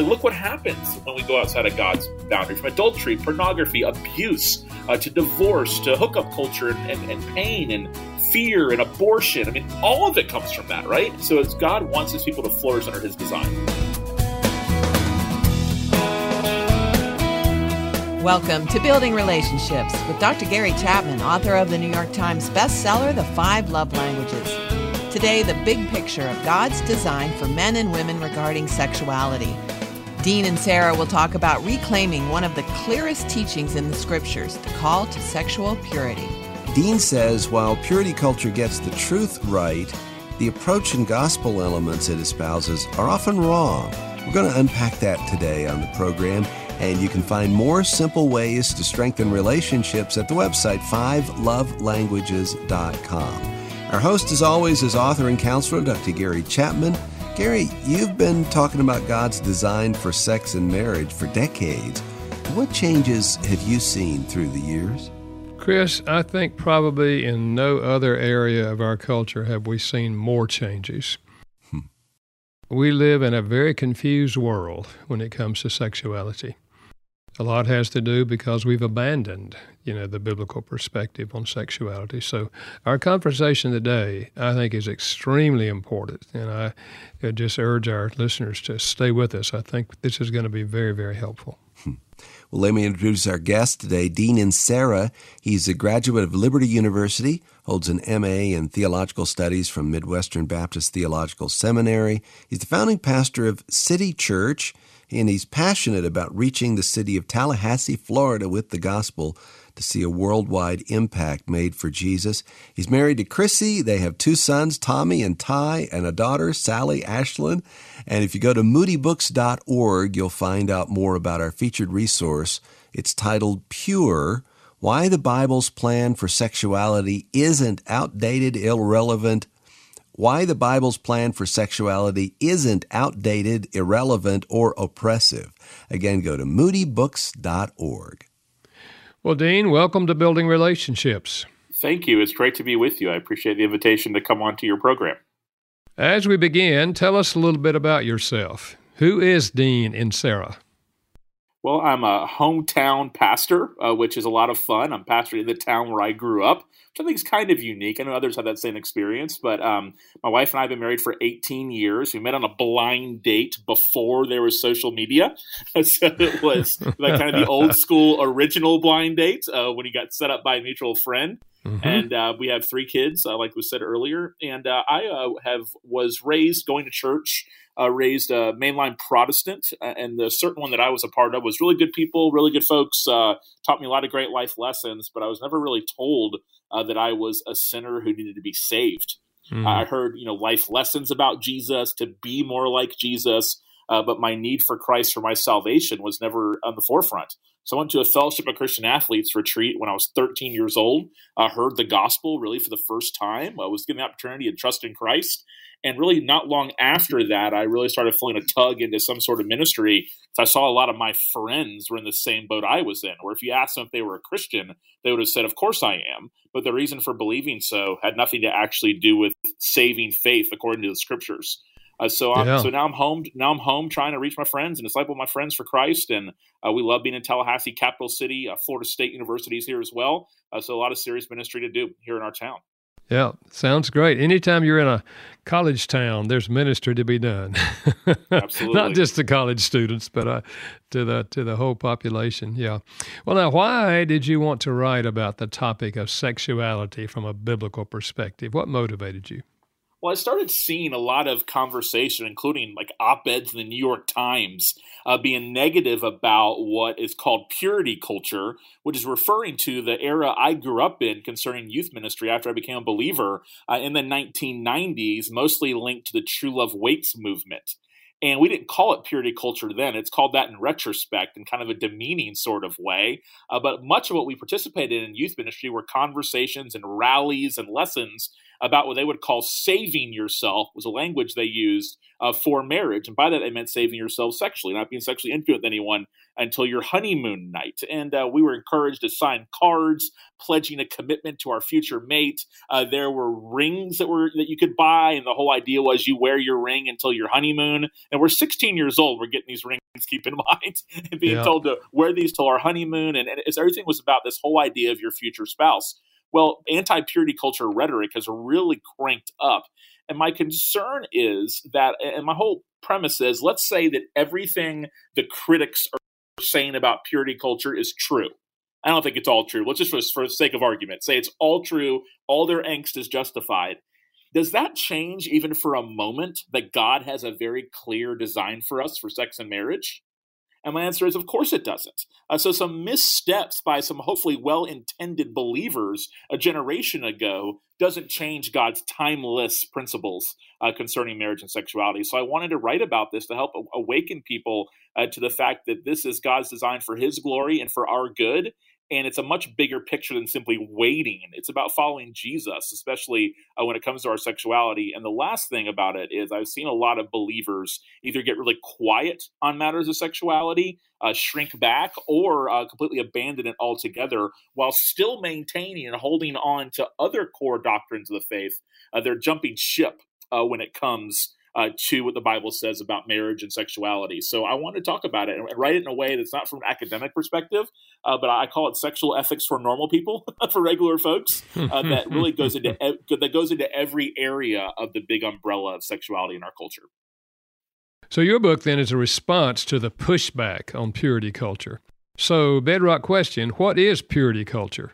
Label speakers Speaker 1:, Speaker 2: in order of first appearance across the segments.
Speaker 1: Like, look what happens when we go outside of God's boundary from adultery, pornography, abuse, uh, to divorce, to hookup culture, and, and, and pain, and fear, and abortion. I mean, all of it comes from that, right? So, God wants his people to flourish under his design.
Speaker 2: Welcome to Building Relationships with Dr. Gary Chapman, author of the New York Times bestseller, The Five Love Languages. Today, the big picture of God's design for men and women regarding sexuality. Dean Inserra will talk about reclaiming one of the clearest teachings in the scriptures, the call to sexual purity.
Speaker 3: Dean says while purity culture gets the truth right, the approach and gospel elements it espouses are often wrong. We're going to unpack that today on the program and you can find more simple ways to strengthen relationships at the website 5lovelanguages.com. Our host, as always, is author and counselor Dr. Gary Chapman. Gary, you've been talking about God's design for sex and marriage for decades. What changes have you seen through the years?
Speaker 4: Chris, I think probably in no other area of our culture have we seen more changes. Hmm. We live in a very confused world when it comes to sexuality. A lot has to do because we've abandoned, you know, the biblical perspective on sexuality. So our conversation today, I think, is extremely important, and I just urge our listeners to stay with us. I think this is going to be very, very helpful.
Speaker 3: Hmm. Well, let me introduce our guest today, Dean Inserra. He's a graduate of Liberty University, holds an MA in Theological Studies from Midwestern Baptist Theological Seminary. He's the founding pastor of City Church and he's passionate about reaching the city of Tallahassee, Florida with the gospel to see a worldwide impact made for Jesus. He's married to Chrissy. They have two sons, Tommy and Ty, and a daughter, Sally Ashlyn. And if you go to moodybooks.org, you'll find out more about our featured resource. It's titled Pure Why the Bible's Plan for Sexuality Isn't Outdated, Irrelevant, why the Bible's plan for sexuality isn't outdated, irrelevant, or oppressive. Again, go to moodybooks.org.
Speaker 4: Well, Dean, welcome to Building Relationships.
Speaker 1: Thank you. It's great to be with you. I appreciate the invitation to come onto your program.
Speaker 4: As we begin, tell us a little bit about yourself. Who is Dean Inserra?
Speaker 1: Well, I'm a hometown pastor, uh, which is a lot of fun. I'm pastoring in the town where I grew up, which I think is kind of unique. I know others have that same experience, but um, my wife and I have been married for 18 years. We met on a blind date before there was social media. so it was like kind of the old school original blind date uh, when he got set up by a mutual friend. Mm-hmm. And uh, we have three kids, uh, like we said earlier. And uh, I uh, have was raised going to church uh, raised a mainline Protestant, and the certain one that I was a part of was really good people, really good folks. Uh, taught me a lot of great life lessons, but I was never really told uh, that I was a sinner who needed to be saved. Mm-hmm. I heard, you know, life lessons about Jesus to be more like Jesus, uh, but my need for Christ for my salvation was never on the forefront. So I went to a Fellowship of Christian Athletes retreat when I was 13 years old. I heard the gospel really for the first time. I was given the opportunity to trust in Christ, and really, not long after that, I really started feeling a tug into some sort of ministry. So I saw a lot of my friends were in the same boat I was in. Or if you asked them if they were a Christian, they would have said, Of course I am. But the reason for believing so had nothing to actually do with saving faith according to the scriptures. Uh, so I'm, yeah. so now I'm home. Now I'm home trying to reach my friends and disciple my friends for Christ. And uh, we love being in Tallahassee, capital city. Uh, Florida State University is here as well. Uh, so a lot of serious ministry to do here in our town.
Speaker 4: Yeah, sounds great. Anytime you're in a college town, there's ministry to be done.
Speaker 1: Absolutely.
Speaker 4: Not just the college students, but uh, to the to the whole population. Yeah. Well, now, why did you want to write about the topic of sexuality from a biblical perspective? What motivated you?
Speaker 1: Well, I started seeing a lot of conversation, including like op eds in the New York Times, uh, being negative about what is called purity culture, which is referring to the era I grew up in concerning youth ministry after I became a believer uh, in the 1990s, mostly linked to the True Love Waits movement. And we didn't call it purity culture then. It's called that in retrospect in kind of a demeaning sort of way. Uh, but much of what we participated in in youth ministry were conversations and rallies and lessons about what they would call saving yourself was a language they used uh, for marriage. And by that, they meant saving yourself sexually, not being sexually intimate with anyone until your honeymoon night. And uh, we were encouraged to sign cards pledging a commitment to our future mate. Uh, there were rings that were that you could buy, and the whole idea was you wear your ring until your honeymoon. And we're 16 years old. We're getting these rings. Keep in mind, and being yeah. told to wear these till our honeymoon, and, and everything was about this whole idea of your future spouse. Well, anti purity culture rhetoric has really cranked up. And my concern is that, and my whole premise is let's say that everything the critics are saying about purity culture is true. I don't think it's all true. Let's just, for, for the sake of argument, say it's all true, all their angst is justified. Does that change even for a moment that God has a very clear design for us for sex and marriage? And my answer is, of course it doesn't. Uh, so, some missteps by some hopefully well intended believers a generation ago doesn't change God's timeless principles uh, concerning marriage and sexuality. So, I wanted to write about this to help awaken people uh, to the fact that this is God's design for His glory and for our good and it's a much bigger picture than simply waiting. It's about following Jesus, especially uh, when it comes to our sexuality. And the last thing about it is, I've seen a lot of believers either get really quiet on matters of sexuality, uh, shrink back, or uh, completely abandon it altogether, while still maintaining and holding on to other core doctrines of the faith. Uh, they're jumping ship uh, when it comes uh, to what the Bible says about marriage and sexuality. So I want to talk about it and write it in a way that's not from an academic perspective, uh, but I call it sexual ethics for normal people, for regular folks. Uh, that really goes into that goes into every area of the big umbrella of sexuality in our culture.
Speaker 4: So your book then is a response to the pushback on purity culture. So bedrock question: What is purity culture?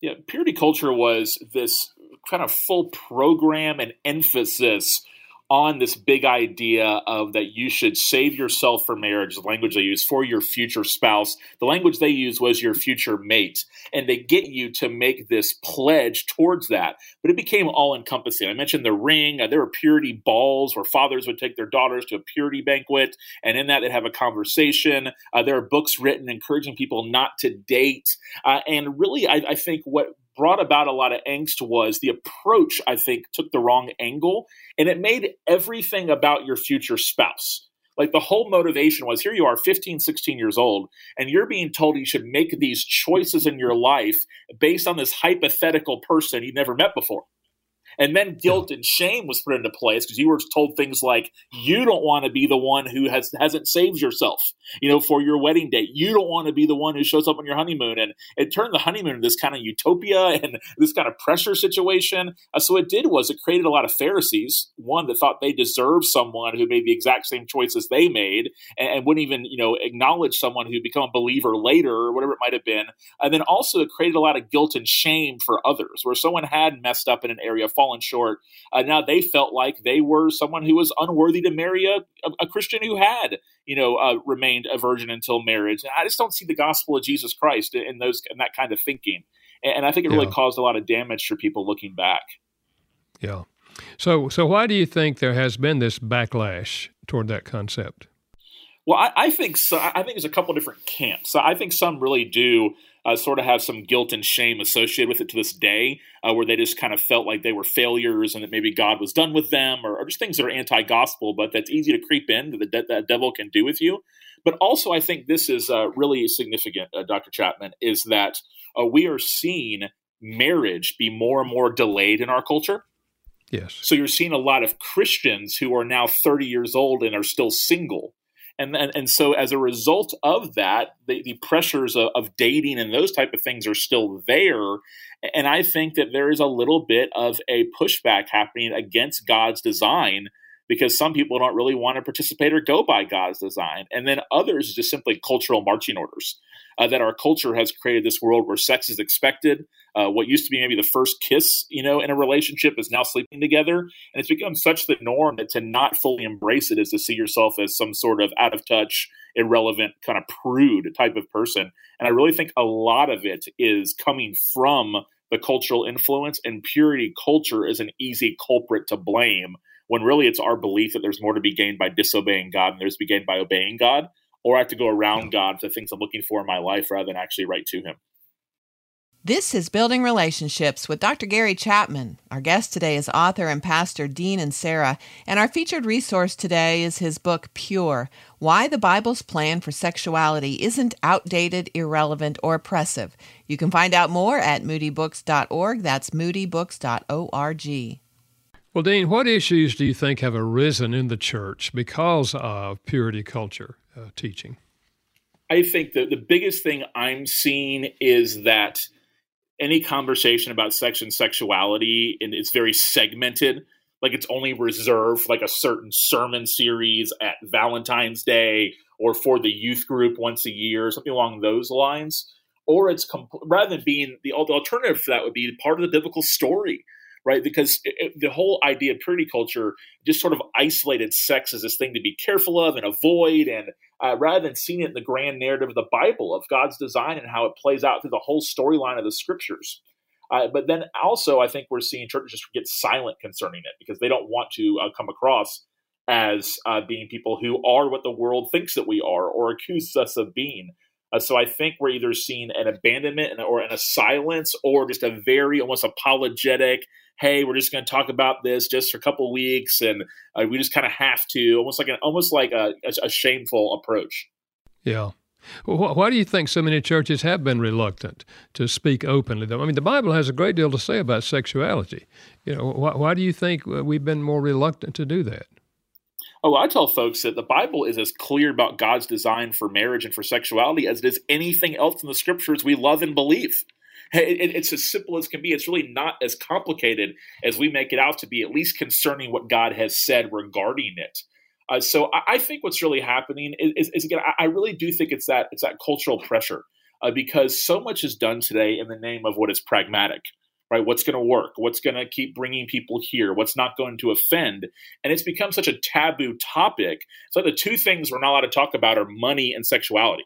Speaker 1: Yeah, purity culture was this kind of full program and emphasis on this big idea of that you should save yourself for marriage, the language they use for your future spouse. The language they use was your future mate. And they get you to make this pledge towards that. But it became all encompassing. I mentioned the ring. Uh, there were purity balls where fathers would take their daughters to a purity banquet. And in that, they'd have a conversation. Uh, there are books written encouraging people not to date. Uh, and really, I, I think what brought about a lot of angst was the approach, I think, took the wrong angle and it made everything about your future spouse. Like the whole motivation was here you are 15, 16 years old, and you're being told you should make these choices in your life based on this hypothetical person you've never met before. And then guilt and shame was put into place because you were told things like, you don't want to be the one who has, hasn't saved yourself, you know, for your wedding date. You don't want to be the one who shows up on your honeymoon. And it turned the honeymoon into this kind of utopia and this kind of pressure situation. Uh, so it did was it created a lot of Pharisees, one that thought they deserved someone who made the exact same choices they made and, and wouldn't even, you know, acknowledge someone who become a believer later or whatever it might have been. And then also it created a lot of guilt and shame for others where someone had messed up in an area, fallen fallen short. Uh, now they felt like they were someone who was unworthy to marry a, a, a Christian who had, you know, uh, remained a virgin until marriage. And I just don't see the gospel of Jesus Christ in those in that kind of thinking. And, and I think it really yeah. caused a lot of damage for people looking back.
Speaker 4: Yeah. So, so why do you think there has been this backlash toward that concept?
Speaker 1: Well, I, I think so. I think there's a couple different camps. I think some really do uh, sort of have some guilt and shame associated with it to this day, uh, where they just kind of felt like they were failures and that maybe God was done with them, or, or just things that are anti-gospel, but that's easy to creep in that the de- that devil can do with you. But also, I think this is uh, really significant, uh, Dr. Chapman, is that uh, we are seeing marriage be more and more delayed in our culture.
Speaker 4: Yes.
Speaker 1: So you're seeing a lot of Christians who are now 30 years old and are still single and, and and so as a result of that the, the pressures of, of, dating and those type of things are still there. And i think that there is a little bit of a pushback happening against god's design because some people don't really want to participate or go by god's design. And then others just simply cultural marching orders uh, that our culture has created this world where sex is expected. Uh, what used to be maybe the first kiss, you know, in a relationship is now sleeping together, and it's become such the norm that to not fully embrace it is to see yourself as some sort of out of touch, irrelevant, kind of prude type of person. And I really think a lot of it is coming from the cultural influence, and purity culture is an easy culprit to blame when really it's our belief that there's more to be gained by disobeying God and there's to be gained by obeying God or I have to go around God to things I'm looking for in my life rather than actually right to Him.
Speaker 2: This is Building Relationships with Dr. Gary Chapman. Our guest today is author and pastor Dean Inserra, and our featured resource today is his book Pure Why the Bible's Plan for Sexuality Isn't Outdated, Irrelevant, or Oppressive. You can find out more at moodybooks.org. That's moodybooks.org.
Speaker 4: Well, Dean, what issues do you think have arisen in the church because of purity culture uh, teaching?
Speaker 1: I think that the biggest thing I'm seeing is that any conversation about sex and sexuality and it's very segmented like it's only reserved like a certain sermon series at valentine's day or for the youth group once a year something along those lines or it's compl- rather than being the, the alternative for that would be part of the biblical story right because it, the whole idea of purity culture just sort of isolated sex as this thing to be careful of and avoid and uh, rather than seeing it in the grand narrative of the Bible of God's design and how it plays out through the whole storyline of the scriptures. Uh, but then also, I think we're seeing churches just get silent concerning it because they don't want to uh, come across as uh, being people who are what the world thinks that we are or accuses us of being. Uh, so I think we're either seeing an abandonment and, or in a silence or just a very almost apologetic, hey, we're just going to talk about this just for a couple weeks, and uh, we just kind of have to, almost like an almost like a, a, a shameful approach.
Speaker 4: Yeah. Well, why do you think so many churches have been reluctant to speak openly? Though? I mean, the Bible has a great deal to say about sexuality. You know, why, why do you think we've been more reluctant to do that?
Speaker 1: Oh, I tell folks that the Bible is as clear about God's design for marriage and for sexuality as it is anything else in the scriptures we love and believe. It, it's as simple as can be. It's really not as complicated as we make it out to be, at least concerning what God has said regarding it. Uh, so I, I, think what's really happening is, is, is, again, I, I, really do think it's that it's that cultural pressure uh, because so much is done today in the name of what is pragmatic right? What's going to work? What's going to keep bringing people here? What's not going to offend? And it's become such a taboo topic. So the two things we're not allowed to talk about are money and sexuality.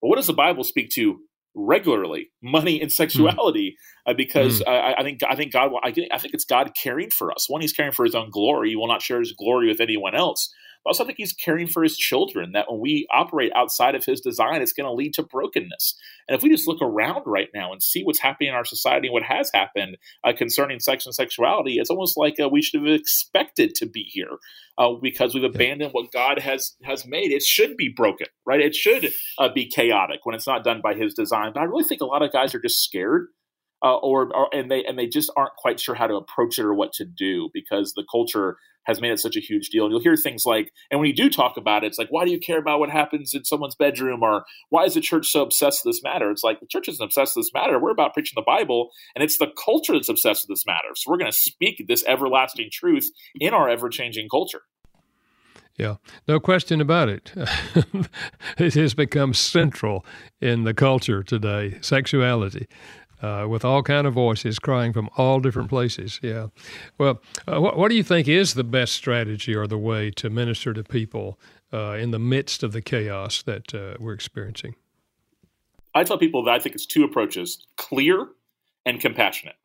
Speaker 1: But what does the Bible speak to regularly? Money and sexuality, mm. uh, because mm. I, I, think I think God. I think, I think it's God caring for us. One, He's caring for His own glory. He will not share His glory with anyone else. But also, I think he's caring for his children, that when we operate outside of his design, it's going to lead to brokenness. And if we just look around right now and see what's happening in our society and what has happened uh, concerning sex and sexuality, it's almost like uh, we should have expected to be here uh, because we've abandoned what God has, has made. It should be broken, right? It should uh, be chaotic when it's not done by his design. But I really think a lot of guys are just scared. Uh, or, or, and they and they just aren't quite sure how to approach it or what to do because the culture has made it such a huge deal. And you'll hear things like, and when you do talk about it, it's like, why do you care about what happens in someone's bedroom? Or why is the church so obsessed with this matter? It's like, the church isn't obsessed with this matter. We're about preaching the Bible, and it's the culture that's obsessed with this matter. So we're going to speak this everlasting truth in our ever changing culture.
Speaker 4: Yeah, no question about it. it has become central in the culture today, sexuality uh, with all kind of voices crying from all different places. Yeah. Well, uh, what, what, do you think is the best strategy or the way to minister to people uh, in the midst of the chaos that uh, we're experiencing?
Speaker 1: I tell people that I think it's two approaches: clear and compassionate.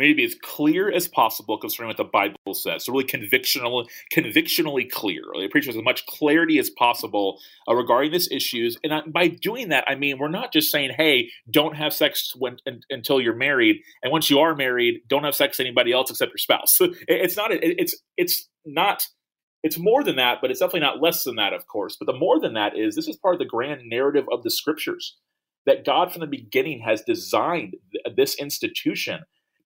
Speaker 1: To be as clear as possible concerning what the Bible says. So really convictional, convictionally clear. Really preach with as much clarity as possible uh, regarding these issues. And I, by doing that, I mean we're not just saying, "Hey, don't have sex when, un, until you're married," and once you are married, don't have sex with anybody else except your spouse. it's not. It, it's it's not. It's more than that, but it's definitely not less than that, of course. But the more than that is this is part of the grand narrative of the scriptures that God from the beginning has designed this institution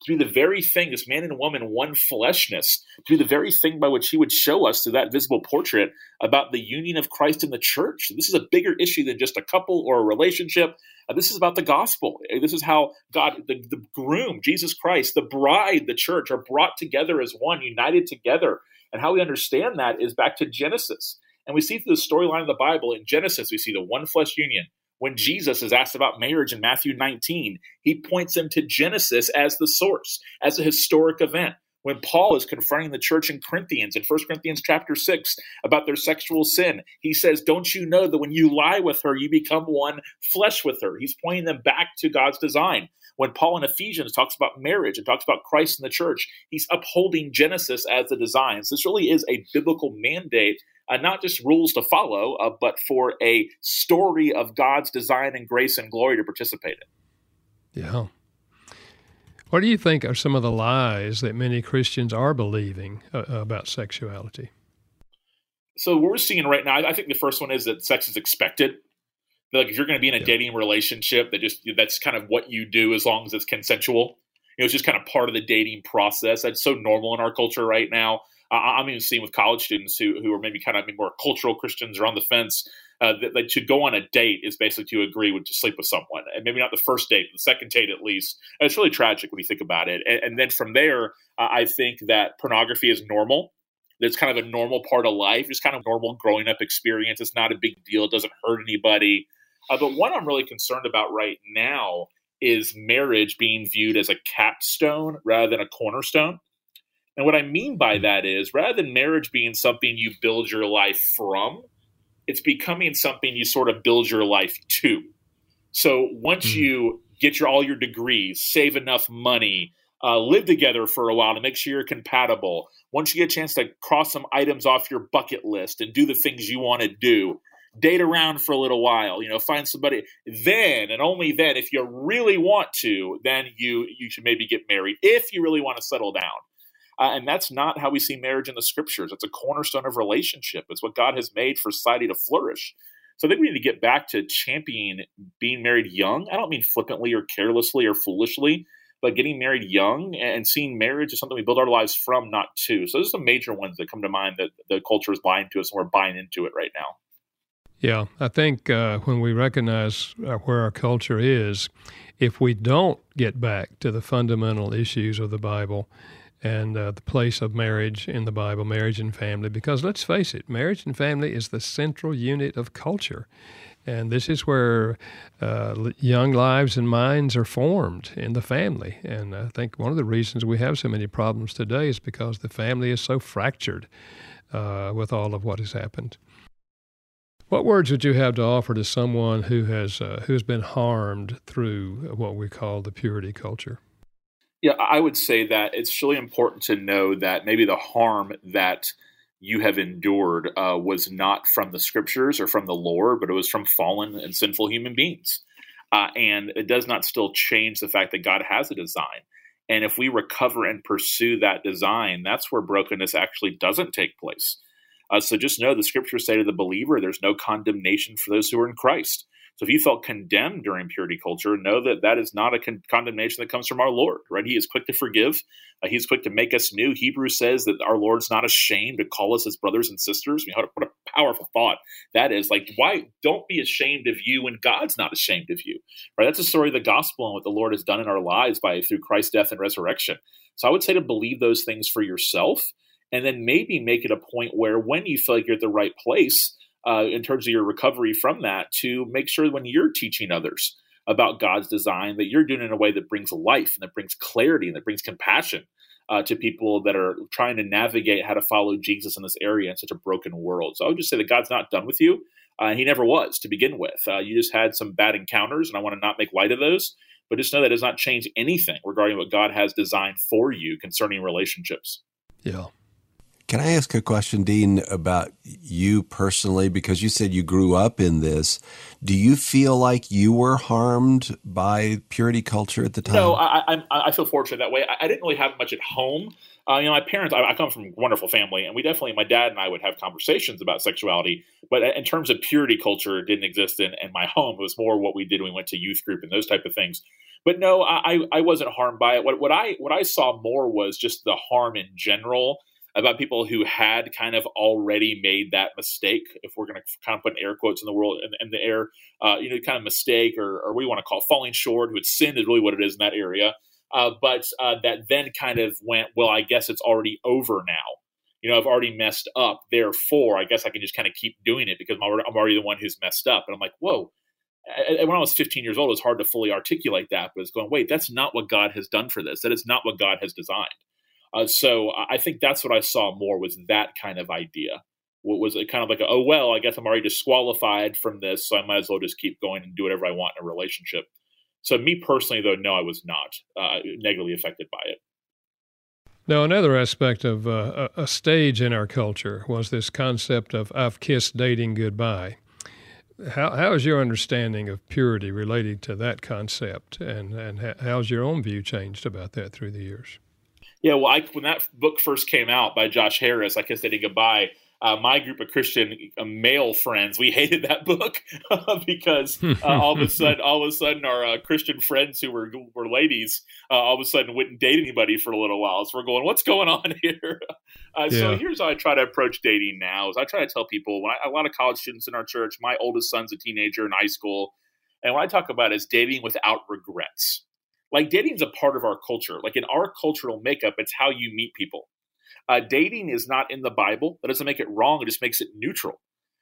Speaker 1: be the very thing, this man and woman, one fleshness, be the very thing by which he would show us through that visible portrait about the union of Christ and the church. This is a bigger issue than just a couple or a relationship. Uh, this is about the gospel. Uh, this is how God, the, the groom, Jesus Christ, the bride, the church are brought together as one, united together. And how we understand that is back to Genesis. And we see through the storyline of the Bible, in Genesis, we see the one flesh union when Jesus is asked about marriage in Matthew 19, he points them to Genesis as the source, as a historic event. When Paul is confronting the church in Corinthians, in 1 Corinthians chapter 6, about their sexual sin, he says, Don't you know that when you lie with her, you become one flesh with her? He's pointing them back to God's design. When Paul in Ephesians talks about marriage and talks about Christ in the church, he's upholding Genesis as the design. So this really is a biblical mandate uh, not just rules to follow, uh, but for a story of God's design and grace and glory to participate in.
Speaker 4: Yeah. What do you think are some of the lies that many Christians are believing uh, about sexuality?
Speaker 1: So what we're seeing right now, I think the first one is that sex is expected. Like if you're going to be in a yeah. dating relationship, that just that's kind of what you do as long as it's consensual. You know, it's just kind of part of the dating process. That's so normal in our culture right now. Uh, I'm even seeing with college students who who are maybe kind of more cultural Christians or on the fence uh, that, that, to go on a date is basically to agree with to sleep with someone, and maybe not the first date, the second date at least. And it's really tragic when you think about it. And, and then from there, uh, I think that pornography is normal. It's kind of a normal part of life. It's kind of normal growing up experience. It's not a big deal. It doesn't hurt anybody. Uh, but what I'm really concerned about right now is marriage being viewed as a capstone rather than a cornerstone. And what I mean by that is rather than marriage being something you build your life from, it's becoming something you sort of build your life to. So once mm-hmm. you get your all your degrees, save enough money, uh, live together for a while to make sure you're compatible. Once you get a chance to cross some items off your bucket list and do the things you want to do, date around for a little while, you know, find somebody. Then and only then, if you really want to, then you you should maybe get married if you really want to settle down. Uh, and that's not how we see marriage in the scriptures. It's a cornerstone of relationship. It's what God has made for society to flourish. So I think we need to get back to championing being married young. I don't mean flippantly or carelessly or foolishly, but getting married young and seeing marriage as something we build our lives from, not to. So those are the major ones that come to mind that the culture is buying to us and we're buying into it right now.
Speaker 4: Yeah, I think uh, when we recognize uh, where our culture is, if we don't get back to the fundamental issues of the Bible, and uh, the place of marriage in the Bible, marriage and family, because let's face it, marriage and family is the central unit of culture. And this is where uh, young lives and minds are formed in the family. And I think one of the reasons we have so many problems today is because the family is so fractured uh, with all of what has happened. What words would you have to offer to someone who has uh, who's been harmed through what we call the purity culture?
Speaker 1: Yeah, I would say that it's really important to know that maybe the harm that you have endured uh, was not from the scriptures or from the Lord, but it was from fallen and sinful human beings. Uh, and it does not still change the fact that God has a design. And if we recover and pursue that design, that's where brokenness actually doesn't take place. Uh, so just know the scriptures say to the believer, there's no condemnation for those who are in Christ. So if you felt condemned during purity culture, know that that is not a con- condemnation that comes from our Lord, right? He is quick to forgive. Uh, he's quick to make us new. Hebrews says that our Lord's not ashamed to call us his brothers and sisters. I mean, what a powerful thought that is. Like, why don't be ashamed of you when God's not ashamed of you, right? That's a story of the gospel and what the Lord has done in our lives by through Christ's death and resurrection. So I would say to believe those things for yourself, and then maybe make it a point where when you feel like you're at the right place uh, in terms of your recovery from that to make sure when you're teaching others about God's design that you're doing it in a way that brings life and that brings clarity and that brings compassion uh, to people that are trying to navigate how to follow Jesus in this area in such a broken world. So I would just say that God's not done with you. Uh, he never was to begin with. Uh, you just had some bad encounters, and I want to not make light of those. But just know that does not change anything regarding what God has designed for you concerning relationships.
Speaker 4: Yeah.
Speaker 3: Can I ask a question, Dean, about you personally? Because you said you grew up in this. Do you feel like you were harmed by purity culture at the time?
Speaker 1: No, I, I, I feel fortunate that way. I, I, didn't really have much at home. Uh, you know, my parents, I, I, come from a wonderful family, and we definitely, my dad and I would have conversations about sexuality. But in terms of purity culture, it didn't exist in, in my home. It was more what we did when we went to youth group and those type of things. But no, I, I wasn't harmed by it. What, what I what I saw more was just the harm in general about people who had kind of already made that mistake, if we're going to kind of put air quotes in the world in, in the air, uh, you know, kind of mistake or, or what you want to call it, falling short, who had sinned is really what it is in that area. Uh, but uh, that then kind of went, well, I guess it's already over now. You know, I've already messed up. Therefore, I guess I can just kind of keep doing it because I'm already the one who's messed up. And I'm like, whoa. And when I was 15 years old, it was hard to fully articulate that, but it's going, wait, that's not what God has done for this. That is not what God has designed. Uh, so I think that's what I saw more was that kind of idea. What was it kind of like, a, oh well, I guess I'm already disqualified from this, so I might as well just keep going and do whatever I want in a relationship. So me personally, though, no, I was not uh, negatively affected by it.
Speaker 4: Now, another aspect of uh, a stage in our culture was this concept of "I've kissed dating goodbye." how, how is your understanding of purity related to that concept, and and how's your own view changed about that through the years?
Speaker 1: Yeah, well, I, when that book first came out by Josh Harris, I Kissed Dating Goodbye, uh, my group of Christian uh, male friends, we hated that book because uh, all of a sudden, all of a sudden, our uh, Christian friends who were were ladies, uh, all of a sudden wouldn't date anybody for a little while. So we're going, what's going on here? Uh, yeah. So here's how I try to approach dating now: is I try to tell people when I, a lot of college students in our church. My oldest son's a teenager in high school, and what I talk about is dating without regrets. Like dating is a part of our culture. Like in our cultural makeup, it's how you meet people uh, dating is not in the Bible. That doesn't make it wrong. It just makes it neutral.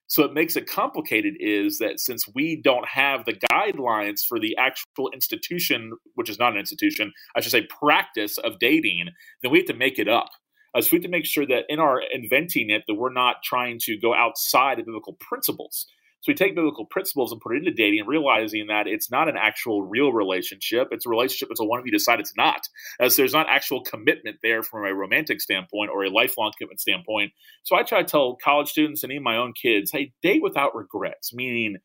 Speaker 1: So it makes it complicated is that since we don't have the guidelines for the actual institution, which is not an institution, I should say practice of dating, then we have to make it up. Uh, so we have to make sure that in our inventing it, that we're not trying to go outside of biblical principles. So we take biblical principles and put it into dating, realizing that it's not an actual real relationship. It's a relationship until one of you decide it's not. Uh, As there's not actual commitment there from a romantic standpoint or a lifelong commitment standpoint. So I try to tell college students and even my own kids, hey, date without regrets, meaning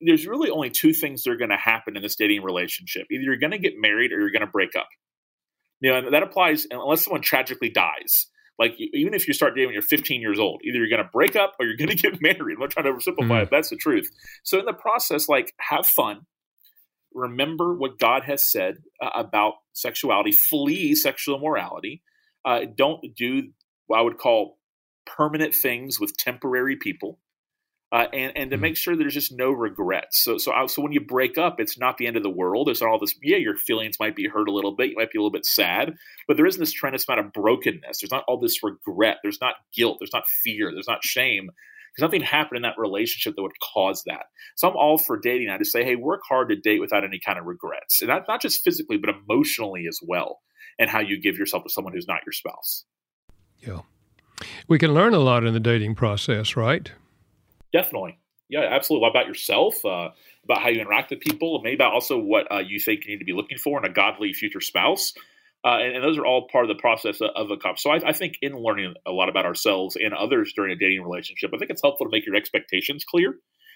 Speaker 1: there's really only two things that are going to happen in this dating relationship. Either you're going to get married or you're going to break up. You know, and that applies unless someone tragically dies like even if you start dating when you're 15 years old, either you're going to break up or you're going to get married. I'm not trying to oversimplify mm-hmm. it. That's the truth. So in the process, like have fun. Remember what God has said uh, about sexuality. Flee sexual immorality. Uh, don't do what I would call permanent things with temporary people uh, and and to hmm. make sure there's just no regrets. So so so when you break up, it's not the end of the world. It's not all this. Yeah, your feelings might be hurt a little bit. You might be a little bit sad, but there isn't this tremendous amount of brokenness. There's not all this regret. There's not guilt. There's not fear. There's not shame. Because nothing happened in that relationship that would cause that. So I'm all for dating. I just say, hey, work hard to date without any kind of regrets, and not, not just physically, but emotionally as well, and how you give yourself to someone who's not your spouse.
Speaker 4: Yeah, we can learn a lot in the dating process, right?
Speaker 1: Definitely. Yeah, absolutely. What about yourself? Uh, about how you interact with people, maybe about also what uh, you think you need to be looking for in a godly future spouse. Uh, and, and, those are all part of the process of, of a couple. So I, I, think in learning a lot about ourselves and others during a dating relationship, I think it's helpful to make your expectations clear.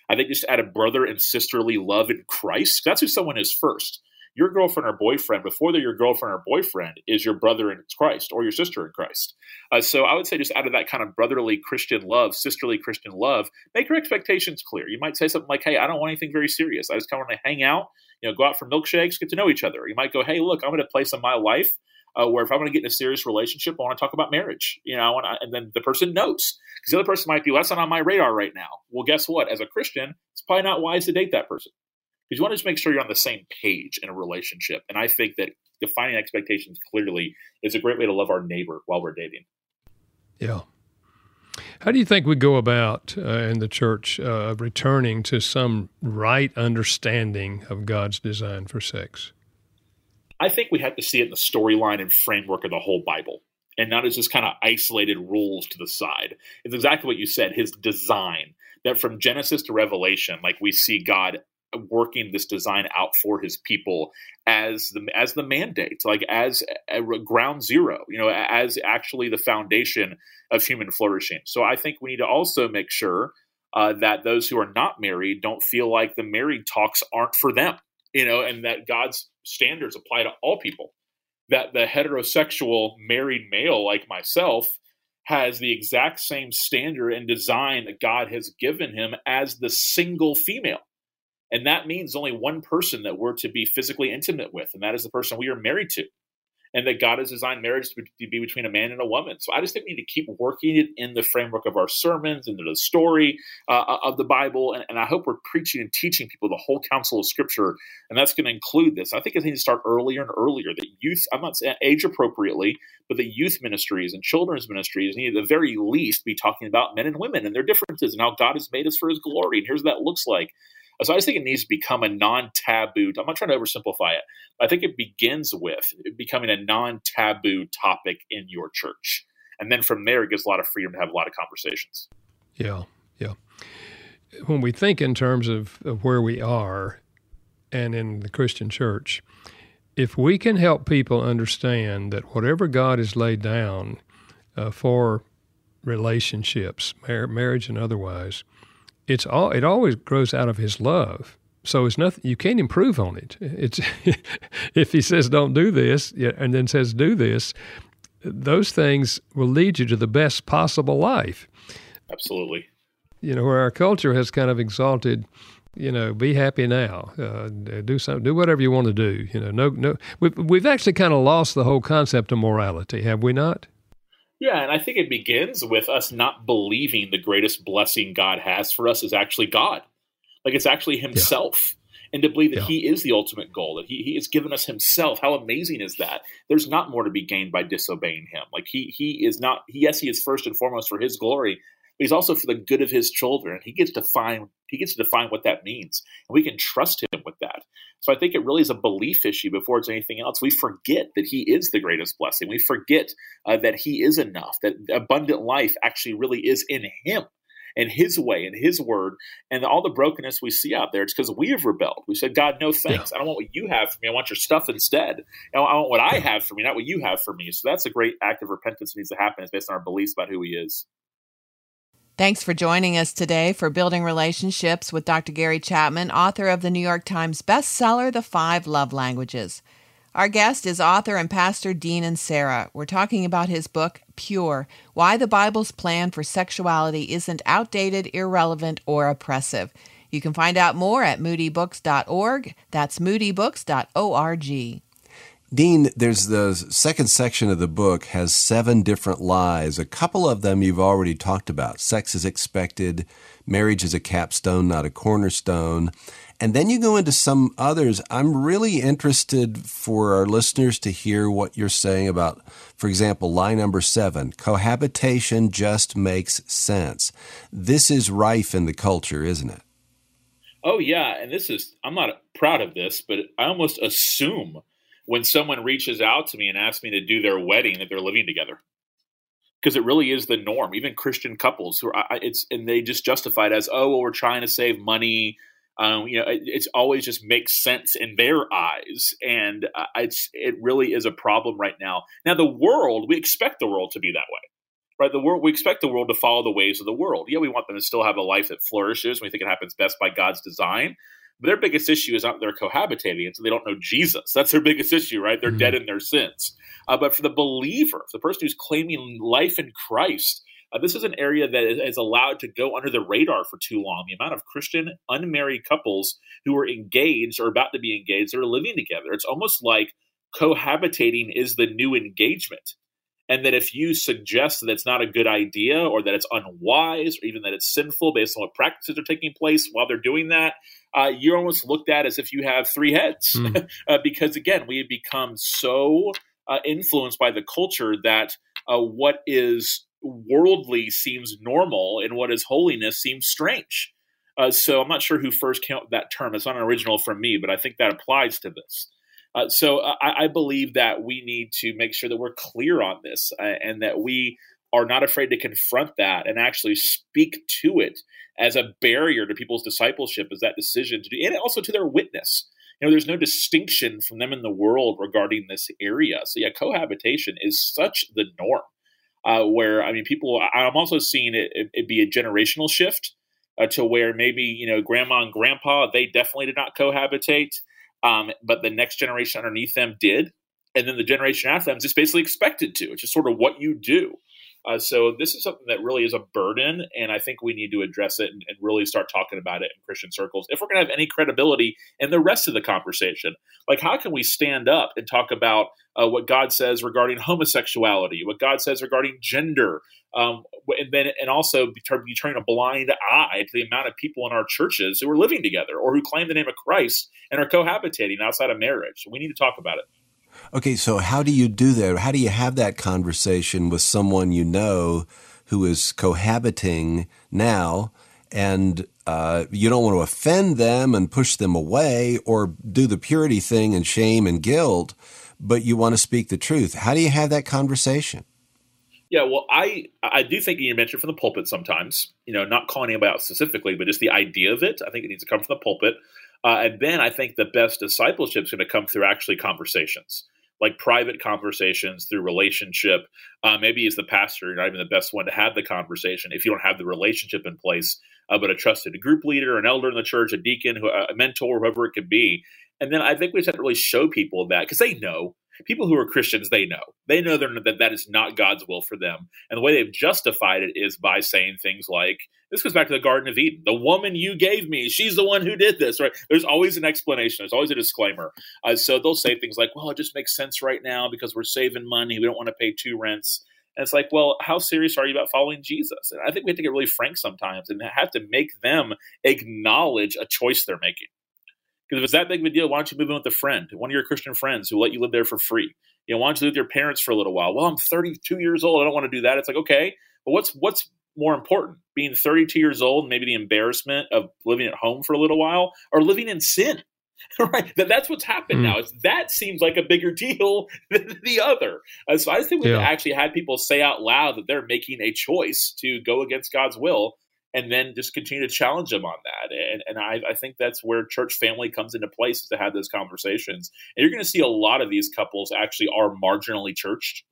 Speaker 1: I think just add a brother and sisterly love in Christ. That's who someone is first your girlfriend or boyfriend, before they're your girlfriend or boyfriend, is your brother in Christ or your sister in Christ. Uh, so I would say just out of that kind of brotherly Christian love, sisterly Christian love, make your expectations clear. You might say something like, "Hey, I don't want anything very serious. I just kind of want to hang out, you know, go out for milkshakes, get to know each other." You might go, "Hey, look, I'm in a place in my life." Uh, where if I'm going to get in a serious relationship, I want to talk about marriage. You know, I want to, and then the person knows because the other person might be, not on my radar right now. Well, guess what? As a Christian, it's probably not wise to date that person because you want to just make sure you're on the same page in a relationship. And I think that defining expectations clearly is a great way to love our neighbor while we're dating.
Speaker 4: Yeah. How do you think we go about uh, in the church uh, returning to some right understanding of God's design for sex?
Speaker 1: I think we have to see it in the storyline and framework of the whole Bible and not as just kind of isolated rules to the side. It's exactly what you said, his design. That from Genesis to Revelation, like we see God working this design out for his people as the as the mandate like as a ground zero you know as actually the foundation of human flourishing. So i think we need to also make sure uh, that those who are not married don't feel like the married talks aren't for them you know and that god's standards apply to all people. That the heterosexual married male like myself has the exact same standard and design that god has given him as the single female and that means only one person that we're to be physically intimate with, and that is the person we are married to. And that God has designed marriage to be between a man and a woman. So I just think we need to keep working it in the framework of our sermons, into the story uh, of the Bible. And, and, I hope we're preaching and teaching people the whole counsel of Scripture. And that's going to include this. I think it needs to start earlier and earlier. That youth, I'm not saying age appropriately, but the youth ministries and children's ministries need at the very least be talking about men and women and their differences and how God has made us for his glory. And here's what that looks like. So I just think it needs to become a non-taboo. I'm not trying to oversimplify it. I think it begins with becoming a non-taboo topic in your church, and then from there it gives a lot of freedom to have a lot of conversations.
Speaker 4: Yeah, yeah. When we think in terms of, of where we are, and in the Christian church, if we can help people understand that whatever God has laid down uh, for relationships, mar- marriage and otherwise, it's all it always grows out of his love. So it's nothing you can't improve on it. It's if he says don't do this and then says do this, those things will lead you to the best possible life.
Speaker 1: Absolutely.
Speaker 4: You know, where our culture has kind of exalted you know, be happy now. Uh, do something. Do whatever you want to do. You know, no, no. We've we've actually kind of lost the whole concept of morality, have we not?
Speaker 1: Yeah, and I think it begins with us not believing the greatest blessing God has for us is actually God. Like it's actually Himself. Yeah. And to believe that yeah. He is the ultimate goal, that he, he has given us Himself. How amazing is that? There's not more to be gained by disobeying Him. Like He He is not. Yes, He is first and foremost for His glory, he's also for the good of his children. He gets to define he gets to define what that means, and we can trust him with that. So I think it really is a belief issue before it's anything else. We forget that he is the greatest blessing. We forget uh, that he is enough. That abundant life actually really is in him. And his way and his word and all the brokenness we see out there, it's because we have rebelled. We said, God, no thanks. I don't want what you have for me. I want your stuff instead. I want what I have for me, not what you have for me. So that's a great act of repentance that needs to happen. It's based on our beliefs about who he is.
Speaker 2: Thanks for joining us today for Building Relationships with Dr. Gary Chapman, author of the New York Times bestseller, The Five Love Languages. Our guest is author and pastor Dean Inserra. We're talking about his book, Pure Why the Bible's Plan for Sexuality Isn't Outdated, Irrelevant, or Oppressive. You can find out more at moodybooks.org. That's moodybooks.org.
Speaker 3: Dean, there's the second section of the book has seven different lies. A couple of them you've already talked about. Sex is expected, marriage is a capstone, not a cornerstone. And then you go into some others. I'm really interested for our listeners to hear what you're saying about, for example, lie number seven cohabitation just makes sense. This is rife in the culture, isn't it?
Speaker 1: Oh, yeah. And this is, I'm not proud of this, but I almost assume when someone reaches out to me and asks me to do their wedding that they're living together. Because it really is the norm even christian couples who are it's and they just justify it as oh well we're trying to save money. Um, you know it, it's always just makes sense in their eyes and uh, it's it really is a problem right now. Now the world we expect the world to be that way right? The world we expect the world to follow the ways of the world. Yeah we want them to still have a life that flourishes. We think it happens best by god's design but their biggest issue is not they're cohabitating, and so they don't know Jesus. That's their biggest issue, right? They're mm-hmm. dead in their sins. Uh, but for the believer, the person who's claiming life in Christ, uh, this is an area that is, is, allowed to go under the radar for too long. The amount of Christian unmarried couples who are engaged or about to be engaged, that are living together. It's almost like cohabitating is the new engagement and that if you suggest that it's not a good idea or that it's unwise or even that it's sinful based on what practices are taking place while they're doing that, uh, you're almost looked at as if you have three heads. Mm. uh, because again, we have become so uh, influenced by the culture that uh, what is worldly seems normal and what is holiness seems strange. Uh, so I'm not sure who first came up with that term. It's not an original from me, but I think that applies to this. Uh, so I, I, believe that we need to make sure that we're clear on this uh, and that we are not afraid to confront that and actually speak to it as a barrier to people's discipleship, as that decision to do, and also to their witness. You know, there's no distinction from them in the world regarding this area. So yeah, cohabitation is such the norm. Uh, where I mean, people. I'm also seeing it, it, it be a generational shift uh, to where maybe you know, grandma and grandpa they definitely did not cohabitate um, but the next generation underneath them did, and then the generation after them is just basically expected to. It's just sort of what you do. Uh, so this is something that really is a burden, and I think we need to address it and, and really start talking about it in Christian circles if we're going to have any credibility in the rest of the conversation. Like, how can we stand up and talk about uh, what God says regarding homosexuality, what God says regarding gender, um, and then and also be, be turning a blind eye to the amount of people in our churches who are living together or who claim the name of Christ and are cohabitating outside of marriage. So we need to talk about it.
Speaker 3: Okay, so how do you do that? How do you have that conversation with someone you know who is cohabiting now and uh, you don't want to offend them and push them away or do the purity thing and shame and guilt, but you want to speak the truth? How do you have that conversation?
Speaker 1: Yeah, well, I I do think you mentioned from the pulpit sometimes. You know, not calling anybody out specifically, but just the idea of it. I think it needs to come from the pulpit. Uh, and then I think the best discipleship is going to come through actually conversations, like private conversations through relationship. Uh, maybe as the pastor, you're not even the best one to have the conversation if you don't have the relationship in place uh, but a trusted group leader, an elder in the church, a deacon, a mentor, whoever it could be. And then I think we just have to really show people that because they know people who are Christians, they know. They know that that is not God's will for them. And the way they've justified it is by saying things like, this goes back to the Garden of Eden. The woman you gave me, she's the one who did this, right? There's always an explanation. There's always a disclaimer. Uh, so they'll say things like, well, it just makes sense right now because we're saving money. We don't want to pay two rents. And it's like, well, how serious are you about following Jesus? And I think we have to get really frank sometimes and have to make them acknowledge a choice they're making. Because if it's that big of a deal, why don't you move in with a friend, one of your Christian friends who let you live there for free? You know, why don't you live with your parents for a little while? Well, I'm 32 years old. I don't want to do that. It's like, okay, but what's what's more important, being 32 years old, maybe the embarrassment of living at home for a little while, or living in sin? right? That, that's what's happened mm. now. It's, that seems like a bigger deal than the other. Uh, so I just think we've yeah. actually had people say out loud that they're making a choice to go against God's will and then just continue to challenge them on that. And, and I, I, think that's where church family comes into place to have those conversations. And you're going to see a lot of these couples actually are marginally churched.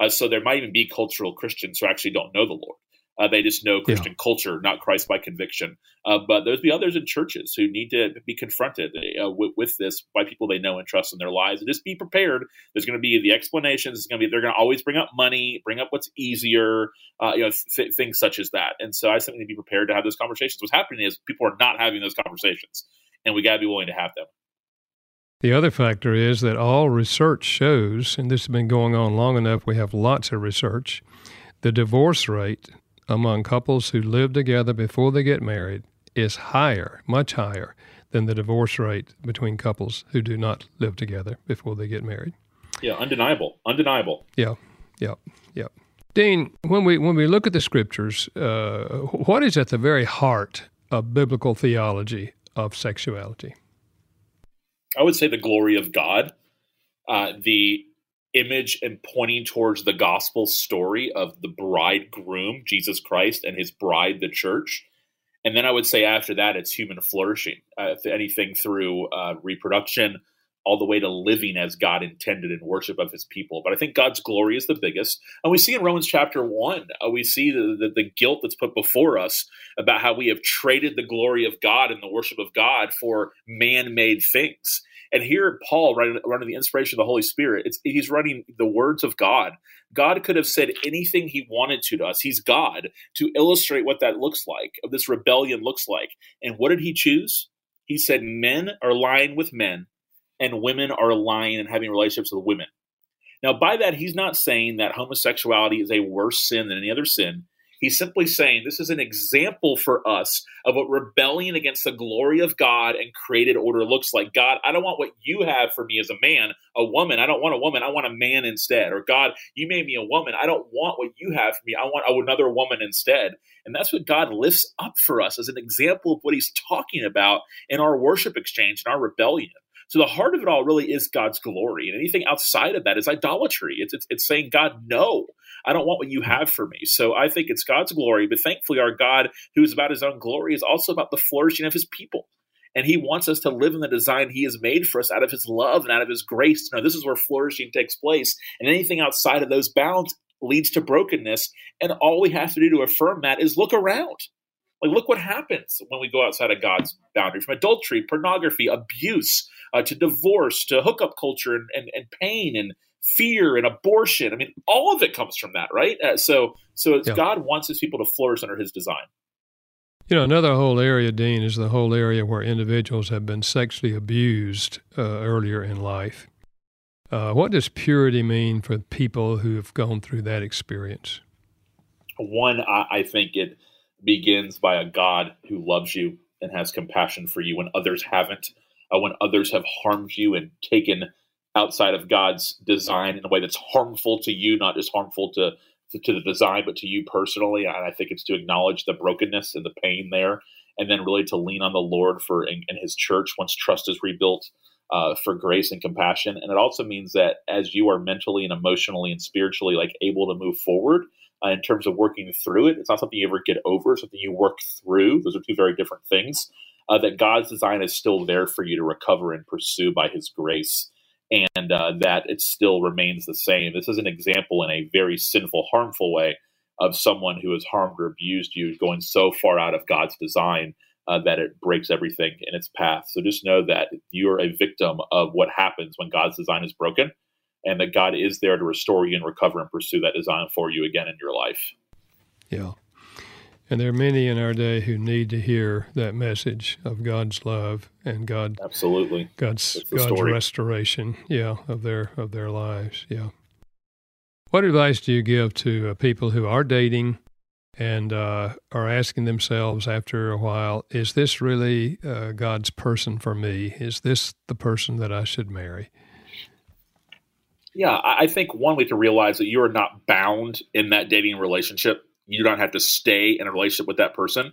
Speaker 1: Uh, so there might even be cultural Christians who actually don't know the Lord. Uh, they just know Christian yeah. culture, not Christ by conviction. Uh, but there's be others in churches who need to be confronted uh, with, with, this by people they know and trust in their lives, and just be prepared. There's going to be the explanations. It's going to be they're going to always bring up money, bring up what's easier, uh, you know, th- things such as that. And so I we need to be prepared to have those conversations. What's happening is people are not having those conversations, and we got to be willing to have them.
Speaker 4: The other factor is that all research shows, and this has been going on long enough, we have lots of research, the divorce rate among couples who live together before they get married is higher, much higher, than the divorce rate between couples who do not live together before they get married.
Speaker 1: Yeah, undeniable, undeniable.
Speaker 4: Yeah, yeah, yeah. Dean, when we when we look at the scriptures, uh, what is at the very heart of biblical theology of sexuality?
Speaker 1: I would say the glory of God, uh, the image and pointing towards the gospel story of the bridegroom, Jesus Christ, and his bride, the church. And then I would say after that, it's human flourishing, uh, anything through uh, reproduction, all the way to living as God intended in worship of his people. But I think God's glory is the biggest. And we see in Romans chapter 1, uh, we see the, the, the, guilt that's put before us about how we have traded the glory of God and the worship of God for man made things. And here, Paul, running, running the inspiration of the Holy Spirit, he's running the words of God. God could have said anything he wanted to to us. He's God to illustrate what that looks like, of this rebellion looks like. And what did he choose? He said, Men are lying with men, and women are lying and having relationships with women. Now, by that, he's not saying that homosexuality is a worse sin than any other sin. He's simply saying this is an example for us of what rebellion against the glory of God and created order looks like. God, I don't want what you have for me as a man, a woman. I don't want a woman. I want a man instead. Or God, you made me a woman. I don't want what you have for me. I want another woman instead. And that's what God lifts up for us as an example of what he's talking about in our worship exchange and our rebellion. So the heart of it all really is God's glory, and anything outside of that is idolatry. It's, it's, it's saying, God, no, I don't want what you have for me. So I think it's God's glory, but thankfully, our God, who is about his own glory, is also about the flourishing of his people. And he wants us to live in the design he has made for us out of his love and out of his grace. Now, this is where flourishing takes place. And anything outside of those bounds leads to brokenness. And all we have to do to affirm that is look around. Like, look what happens when we go outside of God's boundary from adultery, pornography, abuse, uh, to divorce, to hookup culture, and, and, and pain and fear and abortion. I mean, all of it comes from that, right? Uh, so, so yeah. God wants His people to flourish under His design.
Speaker 4: You know, another whole area, Dean, is the whole area where individuals have been sexually abused uh, earlier in life. Uh, what does purity mean for people who have gone through that experience?
Speaker 1: One, I, I think it begins by a God who loves you and has compassion for you when others haven't, uh, when others have harmed you and taken outside of God's design in a way that's harmful to you, not just harmful to, to, the design, but to you personally. And I think it's to acknowledge the brokenness and the pain there, and then really to lean on the Lord for and, His church once trust is rebuilt. Uh, for grace and compassion, and it also means that as you are mentally and emotionally and spiritually like able to move forward, uh, in terms of working through it. It's not something you ever get over, something you work through. Those are two very different things. Uh, that God's design is still there for you to recover and pursue by His grace, and uh, that it still remains the same. This is an example in a very sinful, harmful way of someone who has harmed or abused you going so far out of God's design uh, that it breaks everything in its path. So just know that you're a victim of what happens when God's design is broken, and that God is there to restore you and recover and pursue that design for you again in your life.
Speaker 4: Yeah. And there are many in our day who need to hear that message of God's love and God
Speaker 1: absolutely
Speaker 4: God's God's story. restoration, yeah, of their of their lives, yeah. What advice do you give to uh, people who are dating and uh, are asking themselves after a while, is this really uh, God's person for me? Is this the person that I should marry?
Speaker 1: Yeah, I think one way to realize that you are not bound in that dating relationship you don't have to stay in a relationship with that person.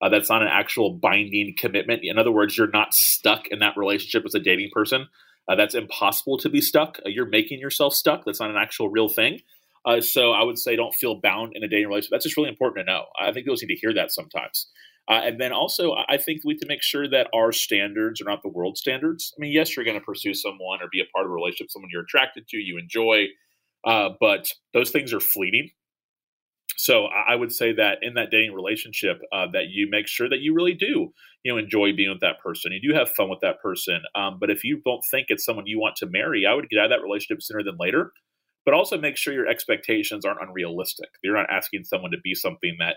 Speaker 1: Uh, that's not an actual binding commitment. In other words, you're not stuck in that relationship as a dating person. Uh, that's impossible to be stuck. Uh, you're making yourself stuck. That's not an actual real thing. Uh, so I would say don't feel bound in a dating relationship. That's just really important to know. I think people need to hear that sometimes. Uh, and then also, I think we need to make sure that our standards are not the world standards. I mean, yes, you're going to pursue someone or be a part of a relationship, someone you're attracted to, you enjoy, uh, but those things are fleeting. So I would say that in that dating relationship, uh, that you make sure that you really do, you know, enjoy being with that person. You do have fun with that person. Um, but if you don't think it's someone you want to marry, I would get out of that relationship sooner than later. But also make sure your expectations aren't unrealistic. You're not asking someone to be something that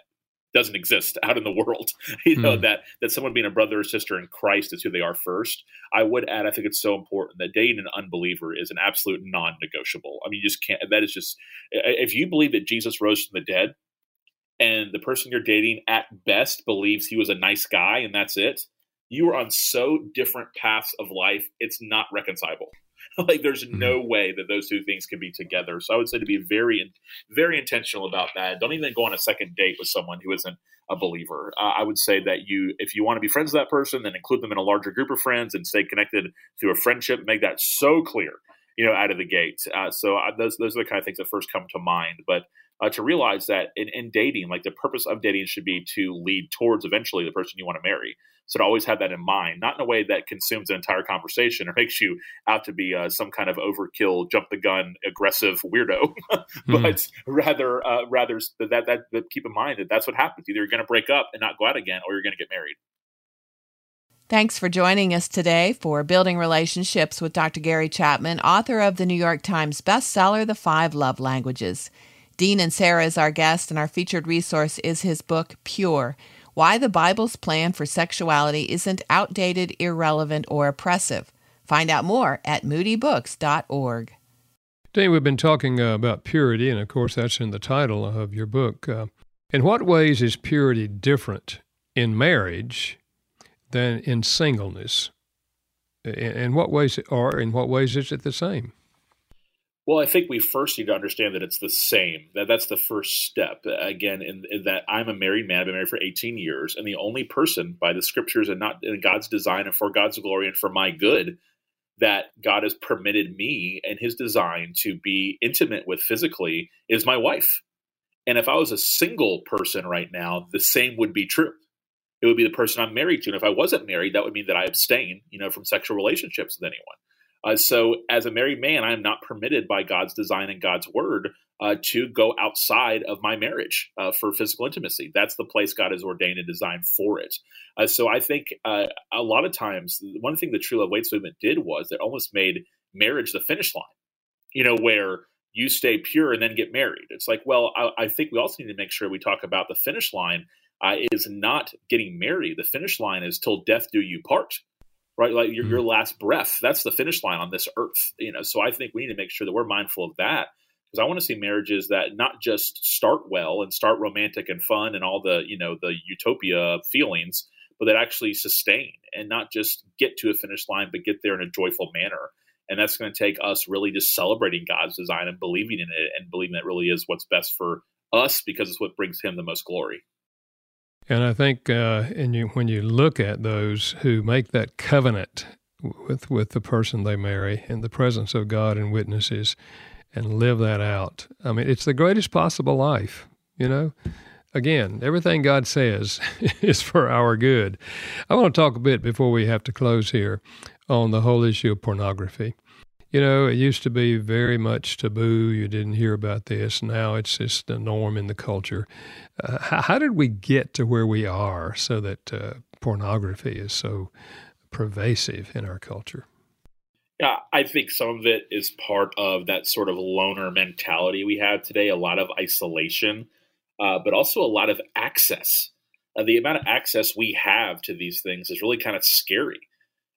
Speaker 1: doesn't exist out in the world. you know mm. that that someone being a brother or sister in Christ is who they are first. I would add, I think it's so important that dating an unbeliever is an absolute non-negotiable. I mean, you just can't. That is just if you believe that Jesus rose from the dead, and the person you're dating at best believes he was a nice guy, and that's it. You are on so different paths of life. It's not reconcilable. like there's mm-hmm. no way that those two things can be together. So I would say to be very, very intentional about that. Don't even go on a second date with someone who isn't a believer. Uh, I would say that you, if you want to be friends with that person, then include them in a larger group of friends and stay connected through a friendship. Make that so clear, you know, out of the gate. Uh, so I, those those are the kind of things that first come to mind. But uh, to realize that in, in dating, like the purpose of dating should be to lead towards eventually the person you want to marry. So to always have that in mind, not in a way that consumes an entire conversation or makes you out to be uh, some kind of overkill, jump the gun, aggressive weirdo, but mm. rather, uh, rather that, that, that keep in mind that that's what happens. Either you're going to break up and not go out again, or you're going to get married.
Speaker 2: Thanks for joining us today for Building Relationships with Dr. Gary Chapman, author of the New York Times bestseller, The Five Love Languages. Dean Inserra is our guest, and our featured resource is his book, Pure Why the Bible's Plan for Sexuality Isn't Outdated, Irrelevant, or Oppressive. Find out more at moodybooks.org.
Speaker 4: Today, we've been talking uh, about purity, and of course, that's in the title of your book. Uh, in what ways is purity different in marriage than in singleness? In, in what ways, or in what ways is it the same?
Speaker 1: Well, I think we first need to understand that it's the same. That that's the first step. Again, in, in, that I'm a married man. I've been married for 18 years, and the only person by the scriptures and not in God's design and for God's glory and for my good that God has permitted me and His design to be intimate with physically is my wife. And if I was a single person right now, the same would be true. It would be the person I'm married to. And if I wasn't married, that would mean that I abstain, you know, from sexual relationships with anyone. Uh, so, as a married man, I am not permitted by God's design and God's word uh, to go outside of my marriage uh, for physical intimacy. That's the place God has ordained and designed for it. Uh, so, I think uh, a lot of times, one thing the True Love Waits movement did was it almost made marriage the finish line, you know, where you stay pure and then get married. It's like, well, I, I think we also need to make sure we talk about the finish line uh, is not getting married. The finish line is till death do you part right? Like your, mm-hmm. your last breath, that's the finish line on this earth, you know. So I think we need to make sure that we're mindful of that because I want to see marriages that not just start well and start romantic and fun and all the, you know, the utopia feelings, but that actually sustain and not just get to a finish line, but get there in a joyful manner. And that's going to take us really just celebrating God's design and believing in it and believing that really is what's best for us because it's what brings Him the most glory.
Speaker 4: And I think, uh, and you, when you look at those who make that covenant with with the person they marry in the presence of God and witnesses, and live that out, I mean, it's the greatest possible life. You know, again, everything God says is for our good. I want to talk a bit before we have to close here on the whole issue of pornography. You know, it used to be very much taboo. You didn't hear about this. Now it's just the norm in the culture. Uh, how, how, did we get to where we are so that uh, pornography is so pervasive in our culture?
Speaker 1: Yeah, I think some of it is part of that sort of loner mentality we have today, a lot of isolation, uh, but also a lot of access. Uh, the amount of access we have to these things is really kind of scary.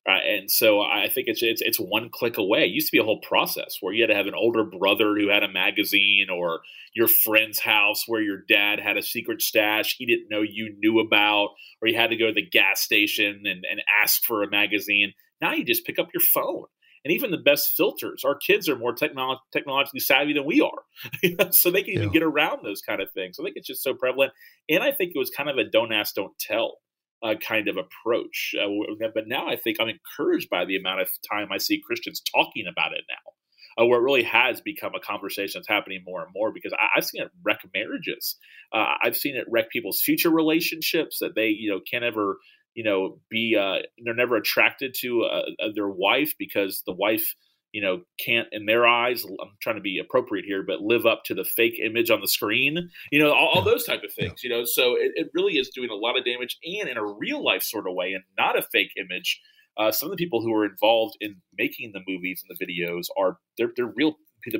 Speaker 1: Uh, and so I think it's, it's it's one click away. It used to be a whole process where you had to have an older brother who had a magazine, or your friend's house where your dad had a secret stash he didn't know you knew about, or you had to go to the gas station and, and ask for a magazine. Now you just pick up your phone and even the best filters. Our kids are more technolo- technologically savvy than we are, so they can even yeah. get around those kind of things. I think it's just so prevalent, and I think it was kind of a don't ask, don't tell. Uh, kind of approach, uh, but now I think I'm encouraged by the amount of time I see Christians talking about it now. Uh, where it really has become a conversation that's happening more and more because I, have seen it wreck marriages. Uh, I've seen it wreck people's future relationships that they, you know, can't ever you know be uh, they're never attracted to uh, their wife because the wife you know can't in their eyes i'm trying to be appropriate here but live up to the fake image on the screen you know all, all those type of things you know? So it, it, really is doing a lot of damage and in a real life sort of way and not a fake image. Uh, some of the people who are involved in making the movies and the videos are they're, they're real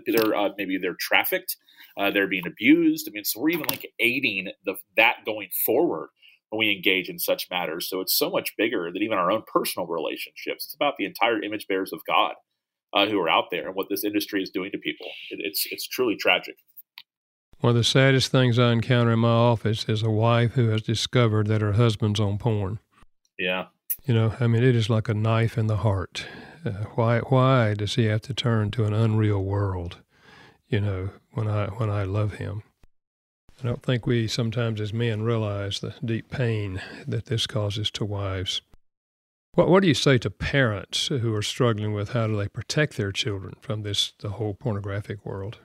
Speaker 1: they're uh, maybe they're trafficked uh, they're being abused. I mean so we're even like aiding the that going forward when we engage in such matters. So it's so much bigger than even our own personal relationships. It's about the entire image bearers of God uh, who are out there and what this industry is doing to people. It, it's it's truly tragic.
Speaker 4: One of the saddest things I encounter in my office is a wife who has discovered that her husband's on porn.
Speaker 1: Yeah.
Speaker 4: You know, I mean, it is like a knife in the heart. Uh, why? Why does he have to turn to an unreal world? You know, when I when I love him. I don't think we sometimes as men realize the deep pain that this causes to wives. What, what do you say to parents who are struggling with how do they protect their children from this, the whole pornographic world?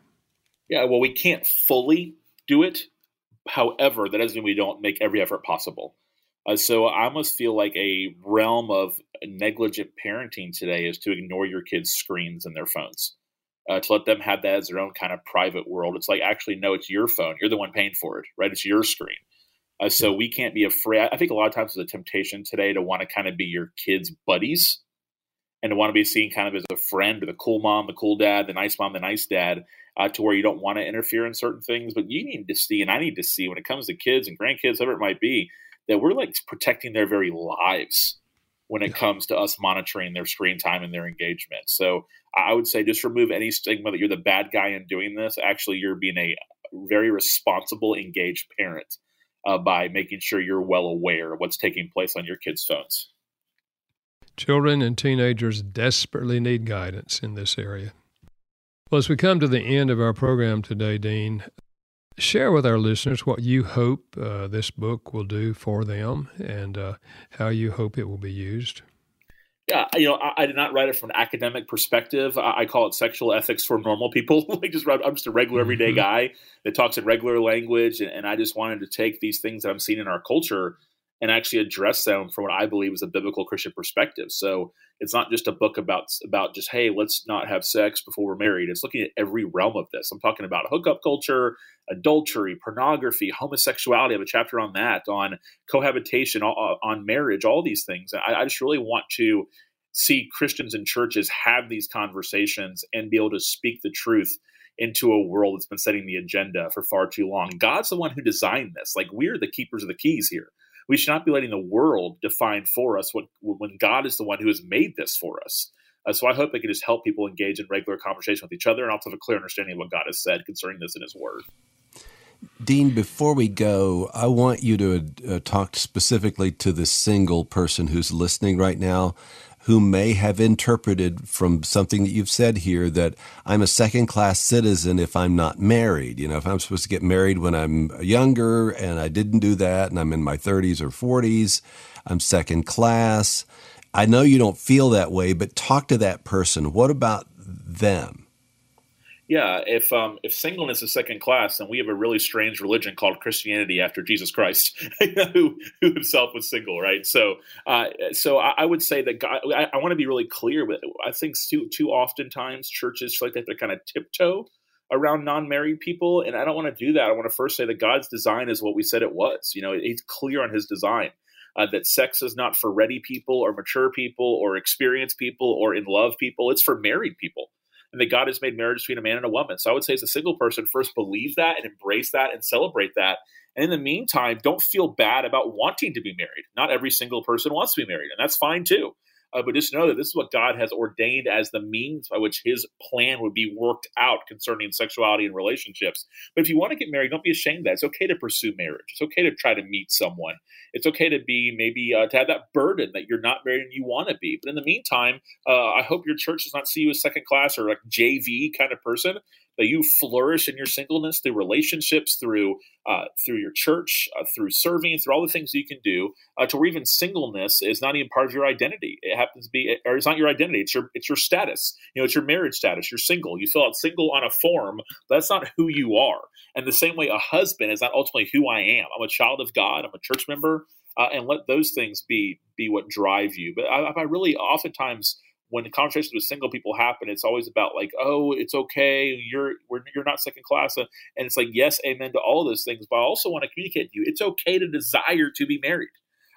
Speaker 1: Yeah, well, we can't fully do it. However, that doesn't mean we don't make every effort possible. Uh, so I almost feel like a realm of negligent parenting today is to ignore your kids' screens and their phones uh, to let them have that as their own kind of private world. It's like actually, no, it's your phone. You're the one paying for it, right? It's your screen. Uh, so we can't be afraid. I think a lot of times there's a temptation today to want to kind of be your kids' buddies and to want to be seen kind of as a friend or the cool mom, the cool dad, the nice mom, the nice dad, uh, to where you don't want to interfere in certain things. But you need to see, and I need to see when it comes to kids and grandkids, whatever it might be, that we're like protecting their very lives when it comes to us monitoring their screen time and their engagement. So I would say just remove any stigma that you're the bad guy in doing this. Actually, you're being a very responsible, engaged parent uh, by making sure you're well aware of what's taking place on your kids' phones.
Speaker 4: Children and teenagers desperately need guidance in this area. Well, as we come to the end of our program today, Dean, share with our listeners what you hope uh, this book will do for them and uh, how you hope it will be used.
Speaker 1: Yeah, you know, I, I, did not write it from an academic perspective. I, I call it sexual ethics for normal people. like, just I'm just a regular, everyday mm-hmm. guy that talks in regular language, and, and I just wanted to take these things that I'm seeing in our culture and actually address them from what I believe is a biblical Christian perspective. So it's not just a book about about just hey, let's not have sex before we're married. It's looking at every realm of this. I'm talking about hookup culture, adultery, pornography, homosexuality. I have a chapter on that, on cohabitation, on marriage, all these things. I, I just really want to see Christians and churches have these conversations and be able to speak the truth into a world that's been setting the agenda for far too long. God's the one who designed this. Like we're the keepers of the keys here we should not be letting the world define for us what when God is the one who has made this for us. Uh, so I hope it can just help people engage in regular conversation with each other and also have a clear understanding of what God has said concerning this in His Word.
Speaker 3: Dean, before we go, I want you to uh, talk specifically to the single person who's listening right now who may have interpreted from something that you've said here that I'm a second class citizen if I'm not married. You know, if I'm supposed to get married when I'm younger and I didn't do that and I'm in my 30s or 40s, I'm second class. I know you don't feel that way, but talk to that person. What about them?
Speaker 1: Yeah, if um, if singleness is second class, then we have a really strange religion called Christianity after Jesus Christ, who who himself was single, right? So, uh, so I, I, would say that God, I, I want to be really clear with. I think too too oftentimes churches feel like they have to kind of tiptoe around non-married people, and I don't want to do that. I want to first say that God's design is what we said it was. You know, He's clear on His design. Uh, that sex is not for ready people or mature people or experienced people or in love people. It's for married people and that God has made marriage between a man and a woman. So I would say, as a single person, first believe that and embrace that and celebrate that. And in the meantime, don't feel bad about wanting to be married. Not every single person wants to be married, and that's fine too. Uh, but just know that this is what God has ordained as the means by which His plan would be worked out concerning sexuality and relationships. But if you want to get married, don't be ashamed that. It's okay to pursue marriage. It's okay to try to meet someone. It's okay to be maybe uh, to have that burden that you're not married and you want to be. But in the meantime, uh, I hope your church does not see you as second class or like JV kind of person that you flourish in your singleness through relationships, through uh, through your church, uh, through serving, through all the things you can do, uh, to where even singleness is not even part of your identity. It happens to be, or it's not your identity. It's your it's your status. You know, it's your marriage status. You're single. You fill out single on a form. That's not who you are. And the same way, a husband is not ultimately who I am. I'm a child of God. I'm a church member. Uh, and let those things be be what drive you. But I, I really oftentimes when the conversations with single people happen, it's always about like, oh, it's okay, you're you're not second class, and it's like, yes, amen to all those things. But I also want to communicate to you, it's okay to desire to be married,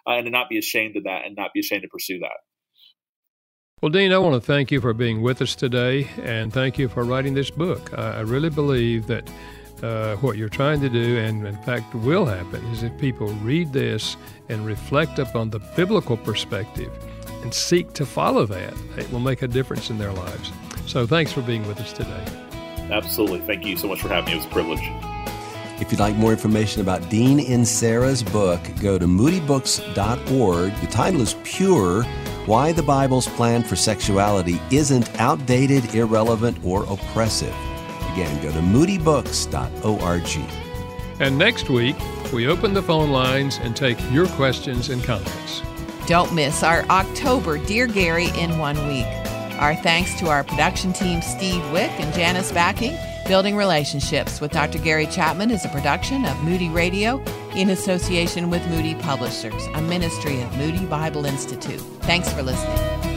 Speaker 1: uh, and to not be ashamed of that, and not be ashamed to pursue that.
Speaker 4: Well, Dean, I want to thank you for being with us today, and thank you for writing this book. I, I really believe that. Uh, what you're trying to do, and in fact will happen, is if people read this and reflect upon the biblical perspective and seek to follow that, it will make a difference in their lives. So thanks for being with us today.
Speaker 1: Absolutely. Thank you so much for having me. It was a privilege.
Speaker 3: If you'd like more information about Dean Inserra's book, go to moodybooks.org. The title is Pure Why the Bible's Plan for Sexuality Isn't Outdated, Irrelevant, or Oppressive. Again, go to moodybooks.org.
Speaker 4: And next week, we open the phone lines and take your questions and comments.
Speaker 2: Don't miss our October Dear Gary in one week. Our thanks to our production team, Steve Wick and Janice Backing. Building Relationships with Dr. Gary Chapman is a production of Moody Radio in association with Moody Publishers, a ministry of Moody Bible Institute. Thanks for listening.